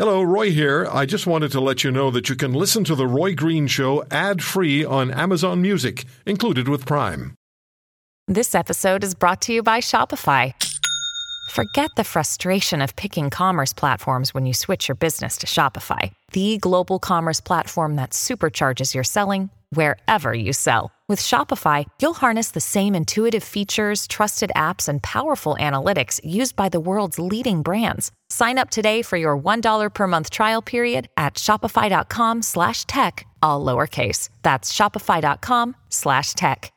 Hello, Roy here. I just wanted to let you know that you can listen to The Roy Green Show ad free on Amazon Music, included with Prime. This episode is brought to you by Shopify. Forget the frustration of picking commerce platforms when you switch your business to Shopify, the global commerce platform that supercharges your selling wherever you sell. With Shopify, you'll harness the same intuitive features, trusted apps, and powerful analytics used by the world's leading brands. Sign up today for your $1 per month trial period at shopify.com slash tech, all lowercase. That's shopify.com slash tech.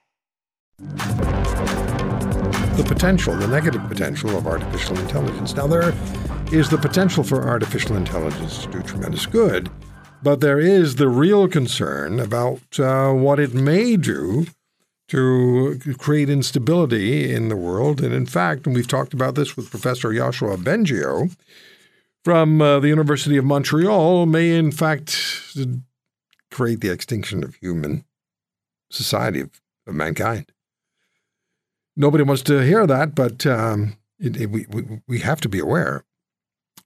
The potential, the negative potential of artificial intelligence. Now, there is the potential for artificial intelligence to do tremendous good, but there is the real concern about uh, what it may do to create instability in the world. And in fact, and we've talked about this with Professor Yoshua Bengio from uh, the University of Montreal, may in fact create the extinction of human society, of, of mankind. Nobody wants to hear that, but um, it, it, we, we, we have to be aware.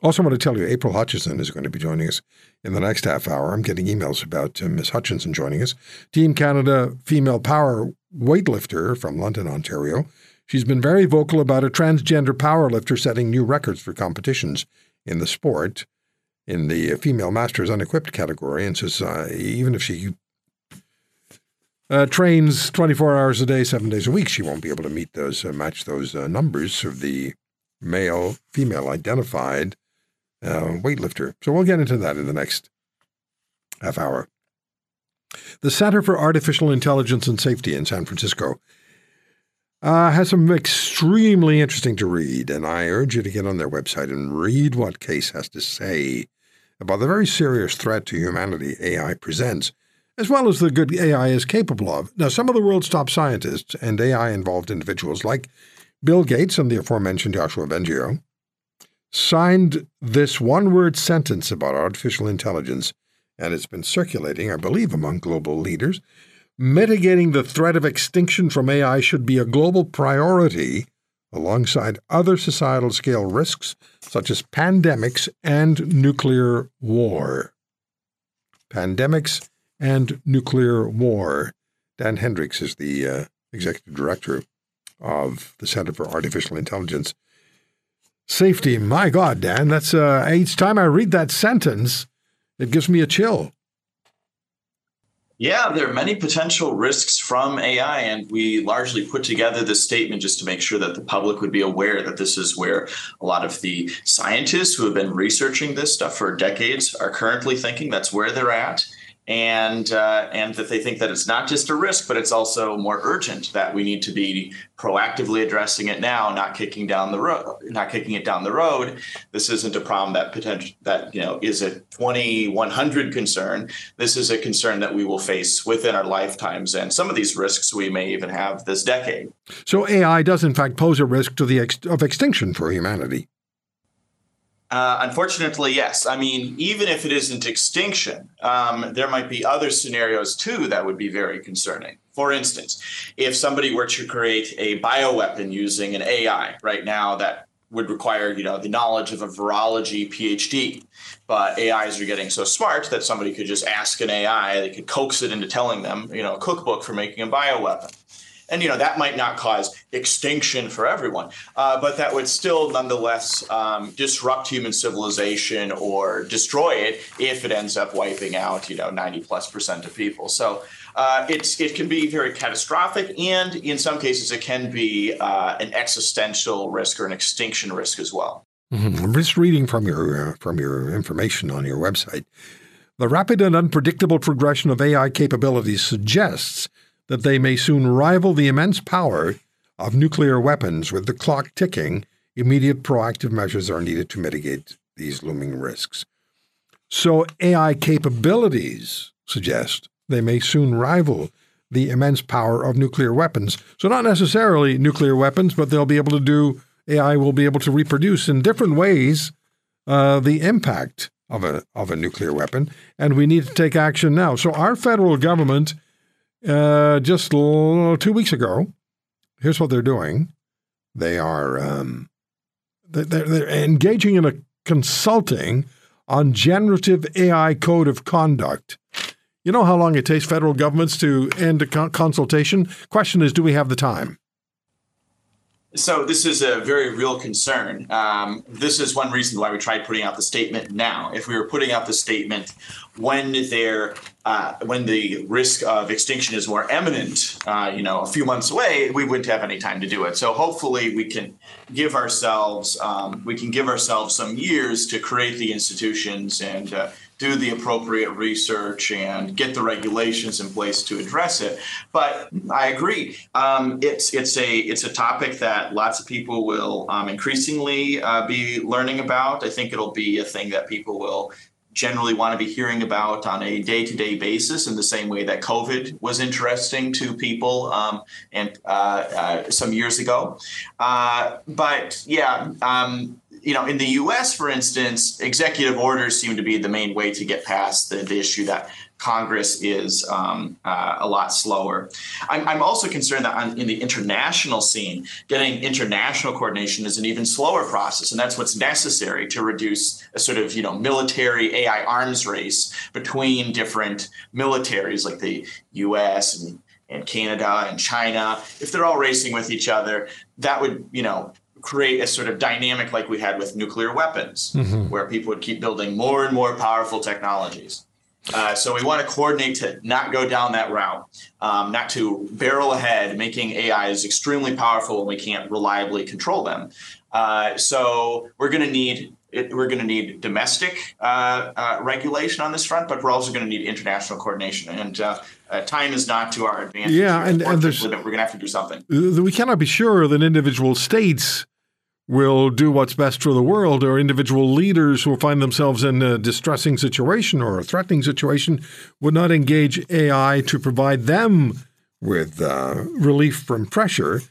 Also, want to tell you, April Hutchinson is going to be joining us in the next half hour. I'm getting emails about uh, Miss Hutchinson joining us. Team Canada Female Power weightlifter from London, Ontario. She's been very vocal about a transgender powerlifter setting new records for competitions in the sport in the female masters unequipped category and says uh, even if she uh, trains 24 hours a day, seven days a week, she won't be able to meet those, uh, match those uh, numbers of the male, female identified uh, weightlifter. So we'll get into that in the next half hour. The Center for Artificial Intelligence and Safety in San Francisco uh, has some extremely interesting to read, and I urge you to get on their website and read what CAIS has to say about the very serious threat to humanity AI presents, as well as the good AI is capable of. Now, some of the world's top scientists and AI involved individuals, like Bill Gates and the aforementioned Yoshua Bengio, signed this one word sentence about artificial intelligence and it's been circulating, I believe, among global leaders. Mitigating the threat of extinction from AI should be a global priority alongside other societal scale risks such as pandemics and nuclear war. Pandemics and nuclear war. Dan Hendrycks is the uh, executive director of the Center for Artificial Intelligence Safety. My God, Dan, that's uh, each time I read that sentence, it gives me a chill. Yeah, there are many potential risks from AI, and we largely put together this statement just to make sure that the public would be aware that this is where a lot of the scientists who have been researching this stuff for decades are currently thinking that's where they're at and uh, and that they think that it's not just a risk, but it's also more urgent that we need to be proactively addressing it now, not kicking down the road, not kicking it down the road. This isn't a problem that potential that you know is a 2100 concern. This is a concern that we will face within our lifetimes, and some of these risks we may even have this decade. So AI does in fact pose a risk to the ex- of extinction for humanity. Uh, unfortunately, yes. I mean, even if it isn't extinction, um, there might be other scenarios too that would be very concerning. For instance, if somebody were to create a bioweapon using an AI right now that would require, you know, the knowledge of a virology PhD, but AIs are getting so smart that somebody could just ask an AI, they could coax it into telling them, you know, a cookbook for making a bioweapon and you know that might not cause extinction for everyone, uh, but that would still nonetheless um, disrupt human civilization or destroy it if it ends up wiping out you know 90 plus percent of people. So uh, it's it can be very catastrophic, and in some cases it can be uh, an existential risk or an extinction risk as well. Mm-hmm. I'm just reading from your uh, from your information on your website. The rapid and unpredictable progression of AI capabilities suggests that they may soon rival the immense power of nuclear weapons with the clock ticking, immediate proactive measures are needed to mitigate these looming risks. So, AI capabilities suggest they may soon rival the immense power of nuclear weapons. So, not necessarily nuclear weapons, but they'll be able to do, AI will be able to reproduce in different ways uh, the impact of a, of a nuclear weapon. And we need to take action now. So, our federal government uh, just two weeks ago, here's what they're doing. They are um, they're, they're engaging in a consulting on generative AI code of conduct. You know how long it takes federal governments to end a consultation? Question is, do we have the time? So this is a very real concern. Um, this is one reason why we tried putting out the statement now. If we were putting out the statement when there, uh, when the risk of extinction is more imminent, uh, you know, a few months away, we wouldn't have any time to do it. So hopefully, we can give ourselves, um, we can give ourselves some years to create the institutions and. Uh, do the appropriate research and get the regulations in place to address it. But I agree, um, it's it's a it's a topic that lots of people will um, increasingly uh, be learning about. I think it'll be a thing that people will generally want to be hearing about on a day-to-day basis in the same way that covid was interesting to people um, and uh, uh, some years ago uh, but yeah um, you know, in the U.S., for instance, executive orders seem to be the main way to get past the, the issue that Congress is um, uh, a lot slower. I'm, I'm also concerned that on, in the international scene, getting international coordination is an even slower process, and that's what's necessary to reduce a sort of you know military AI arms race between different militaries like the U.S. and and Canada and China. If they're all racing with each other, that would you know create a sort of dynamic like we had with nuclear weapons, mm-hmm. where people would keep building more and more powerful technologies. Uh, so we want to coordinate to not go down that route, um, not to barrel ahead, making AIs extremely powerful when we can't reliably control them. Uh, so we're going to need it, we're going to need domestic uh, uh, regulation on this front, but we're also going to need international coordination. And uh, uh, time is not to our advantage. Yeah, and, and we're going to have to do something. We cannot be sure that individual states will do what's best for the world, or individual leaders who find themselves in a distressing situation or a threatening situation would not engage AI to provide them with uh, relief from pressure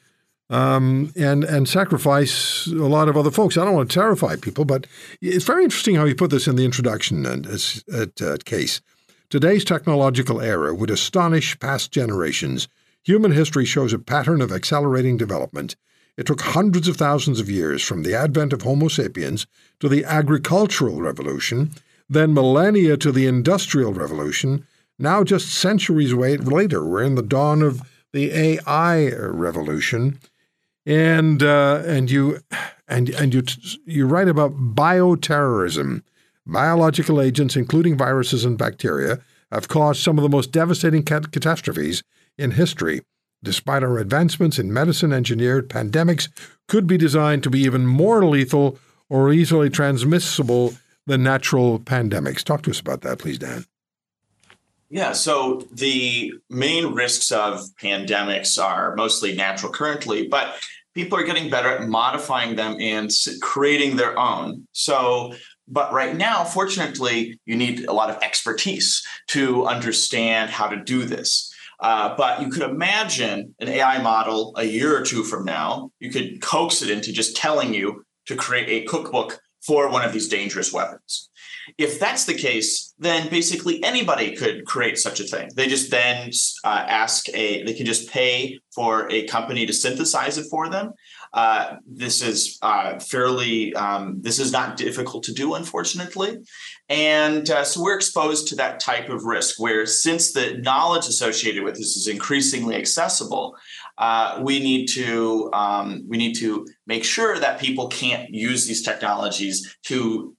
um, and and sacrifice a lot of other folks. I don't want to terrify people, but it's very interesting how you put this in the introduction and at, at CAIS. Today's technological era would astonish past generations. Human history shows a pattern of accelerating development. It took hundreds of thousands of years from the advent of Homo sapiens to the agricultural revolution, then millennia to the industrial revolution. Now, just centuries later, we're in the dawn of the AI revolution and uh, and you and and you you write about bioterrorism. Biological agents, including viruses and bacteria, have caused some of the most devastating cat- catastrophes in history. Despite our advancements in medicine, engineered pandemics could be designed to be even more lethal or easily transmissible than natural pandemics. Talk to us about that, please, Dan. Yeah, so the main risks of pandemics are mostly natural currently, but people are getting better at modifying them and creating their own. So, but right now, fortunately, you need a lot of expertise to understand how to do this. Uh, but you could imagine an AI model a year or two from now, you could coax it into just telling you to create a cookbook for one of these dangerous weapons. If that's the case, then basically anybody could create such a thing. They just then uh, ask a, they can just pay for a company to synthesize it for them. Uh, this is uh, fairly, um, this is not difficult to do, unfortunately. And uh, so we're exposed to that type of risk where, since the knowledge associated with this is increasingly accessible, uh, we need to um, we need to make sure that people can't use these technologies to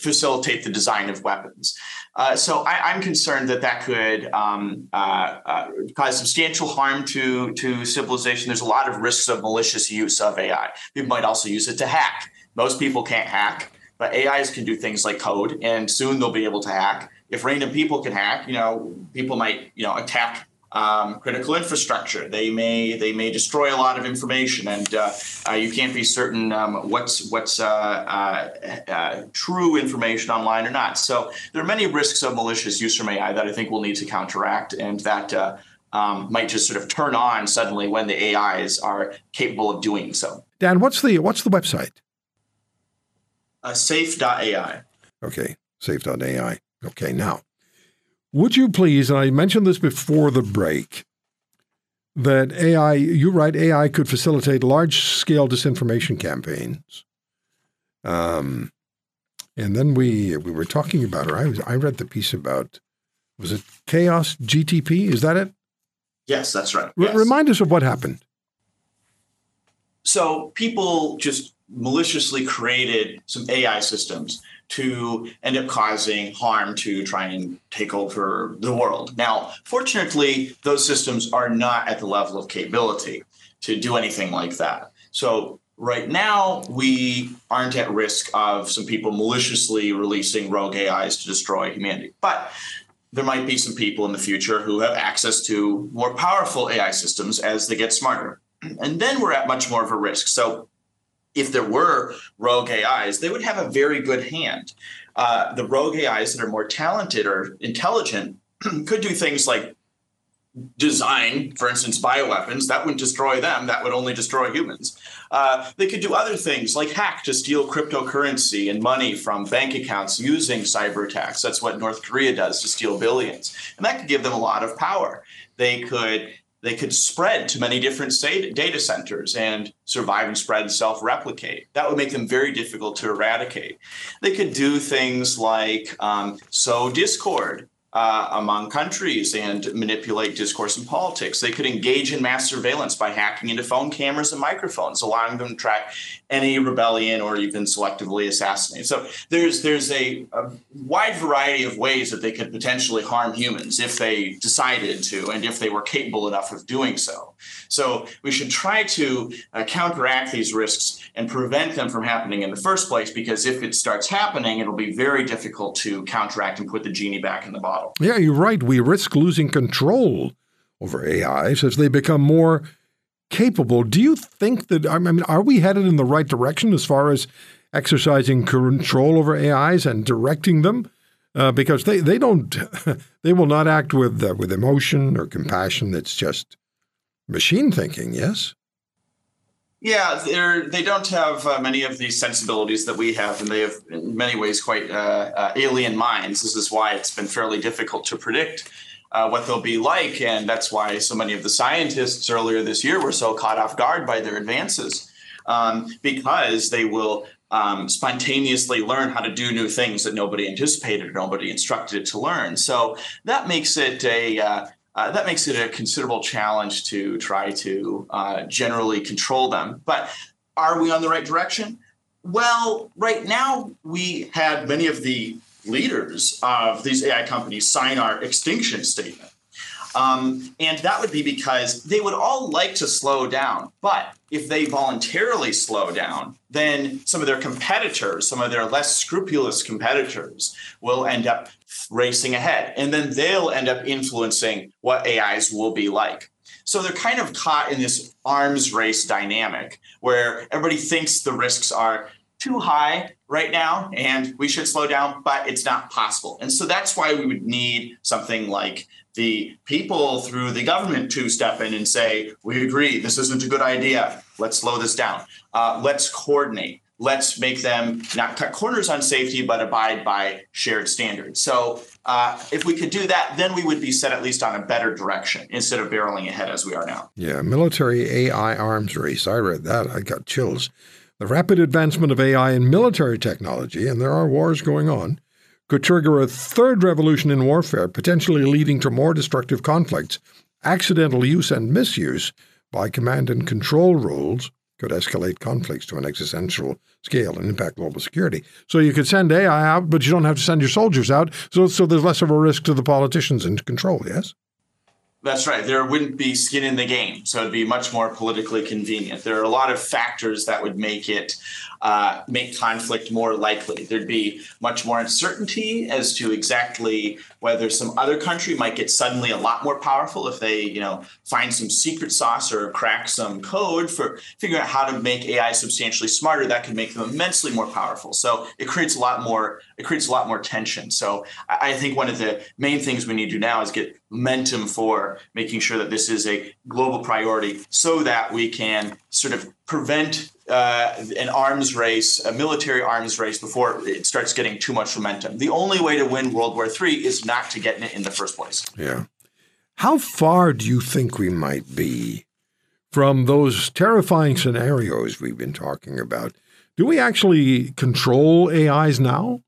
facilitate the design of weapons. Uh, so I, am concerned that that could um, uh, uh, cause substantial harm to to civilization. There's a lot of risks of malicious use of AI. People might also use it to hack. Most people can't hack, but AIs can do things like code, and soon they'll be able to hack. If random people can hack, you know, people might you know attack um, critical infrastructure. They may they may destroy a lot of information, and uh, uh, you can't be certain um, what's what's uh, uh, uh, true information online or not. So there are many risks of malicious use from AI that I think we'll need to counteract, and that uh, um, might just sort of turn on suddenly when the AIs are capable of doing so. Dan, what's the what's the website? safe.ai. Okay, safe.ai. Okay, now would you please, and I mentioned this before the break, that AI, you write AI could facilitate large scale disinformation campaigns. Um, And then we we were talking about, or I was I read the piece about was it Chaos GTP? Is that it? Yes, that's right. Yes. remind us of what happened. So people just maliciously created some AI systems to end up causing harm to try and take over the world. Now, fortunately, those systems are not at the level of capability to do anything like that. So right now, we aren't at risk of some people maliciously releasing rogue AIs to destroy humanity. But there might be some people in the future who have access to more powerful AI systems as they get smarter. And then we're at much more of a risk. So if there were rogue AIs, they would have a very good hand. Uh, the rogue AIs that are more talented or intelligent could do things like design, for instance, bioweapons. That wouldn't destroy them, that would only destroy humans. Uh, they could do other things like hack to steal cryptocurrency and money from bank accounts using cyber attacks. That's what North Korea does to steal billions. And that could give them a lot of power. They could they could spread to many different data centers and survive and spread and self-replicate. That would make them very difficult to eradicate. They could do things like um, sow discord uh, among countries and manipulate discourse in politics. They could engage in mass surveillance by hacking into phone cameras and microphones, allowing them to track any rebellion or even selectively assassinate. So there's there's a, a wide variety of ways that they could potentially harm humans if they decided to and if they were capable enough of doing so. So we should try to uh, counteract these risks and prevent them from happening in the first place because if it starts happening, it'll be very difficult to counteract and put the genie back in the bottle. Yeah, you're right. We risk losing control over AIs as they become more capable. Do you think that, I mean, are we headed in the right direction as far as exercising control over AIs and directing them? Uh, because they, they don't, they will not act with, uh, with emotion or compassion. It's just machine thinking, yes? Yeah, they're, they don't have uh, many of these sensibilities that we have, and they have, in many ways, quite uh, uh, alien minds. This is why it's been fairly difficult to predict uh, what they'll be like, and that's why so many of the scientists earlier this year were so caught off guard by their advances, um, because they will um, spontaneously learn how to do new things that nobody anticipated or nobody instructed it to learn. So that makes it a uh, uh, that makes it a considerable challenge to try to uh, generally control them. But are we on the right direction? Well, right now, we had many of the leaders of these AI companies sign our extinction statement. Um, and that would be because they would all like to slow down. But if they voluntarily slow down, then some of their competitors, some of their less scrupulous competitors, will end up racing ahead. And then they'll end up influencing what AIs will be like. So they're kind of caught in this arms race dynamic where everybody thinks the risks are too high right now and we should slow down, but it's not possible. And so that's why we would need something like the people through the government to step in and say, we agree, this isn't a good idea. Let's slow this down. Uh, let's coordinate. Let's make them not cut corners on safety, but abide by shared standards. So, uh, if we could do that, then we would be set at least on a better direction instead of barreling ahead as we are now. Yeah, military AI arms race. I read that. I got chills. The rapid advancement of AI in military technology, and there are wars going on, could trigger a third revolution in warfare, potentially leading to more destructive conflicts. Accidental use and misuse by command and control roles could escalate conflicts to an existential scale and impact global security. So you could send AI out, but you don't have to send your soldiers out. So, so there's less of a risk to the politicians in control, yes? That's right. There wouldn't be skin in the game. So it'd be much more politically convenient. There are a lot of factors that would make it uh, make conflict more likely. There'd be much more uncertainty as to exactly whether some other country might get suddenly a lot more powerful if they, you know, find some secret sauce or crack some code for figuring out how to make AI substantially smarter. That could make them immensely more powerful. So it creates a lot more. It creates a lot more tension. So I think one of the main things we need to do now is get momentum for making sure that this is a global priority, so that we can sort of prevent uh, an arms race, a military arms race, before it starts getting too much momentum. The only way to win World War III is not to get in it in the first place. Yeah. How far do you think we might be from those terrifying scenarios we've been talking about Do we actually control AIs now?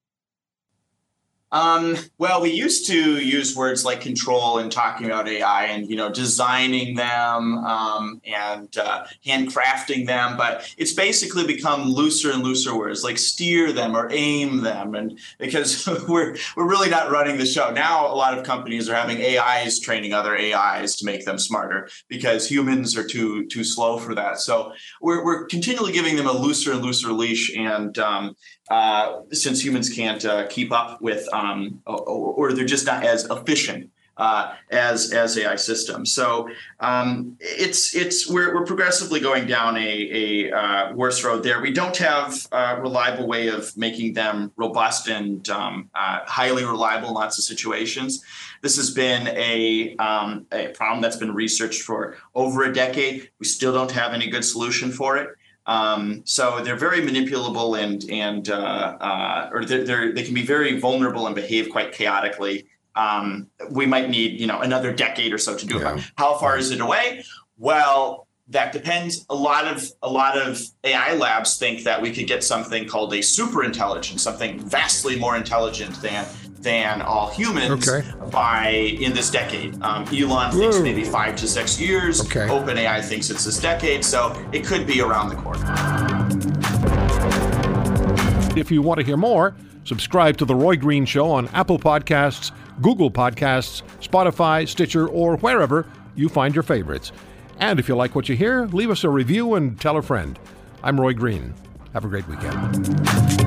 Um, well, we used to use words like control in talking about AI and you know designing them um, and uh, handcrafting them, but it's basically become looser and looser words like steer them or aim them, and because we're we're really not running the show now. A lot of companies are having AIs training other AIs to make them smarter because humans are too too slow for that. So we're we're continually giving them a looser and looser leash, and um, uh, since humans can't uh, keep up with, um, or, or, they're just not as efficient uh, as as AI systems. So um, it's it's we're, we're progressively going down a, a uh, worse road there. We don't have a reliable way of making them robust and um, uh, highly reliable in lots of situations. This has been a, um, a problem that's been researched for over a decade. We still don't have any good solution for it. Um, so they're very manipulable and and uh, uh, or they're, they're, they can be very vulnerable and behave quite chaotically. Um, we might need you know another decade or so to do yeah. it. How far is it away? Well, that depends. A lot of a lot of AI labs think that we could get something called a super intelligence, something vastly more intelligent than than all humans okay. by in this decade. Um, Elon Whoa. thinks maybe five to six years. Okay. OpenAI thinks it's this decade, so it could be around the corner. If you want to hear more, subscribe to The Roy Green Show on Apple Podcasts, Google Podcasts, Spotify, Stitcher, or wherever you find your favorites. And if you like what you hear, leave us a review and tell a friend. I'm Roy Green. Have a great weekend.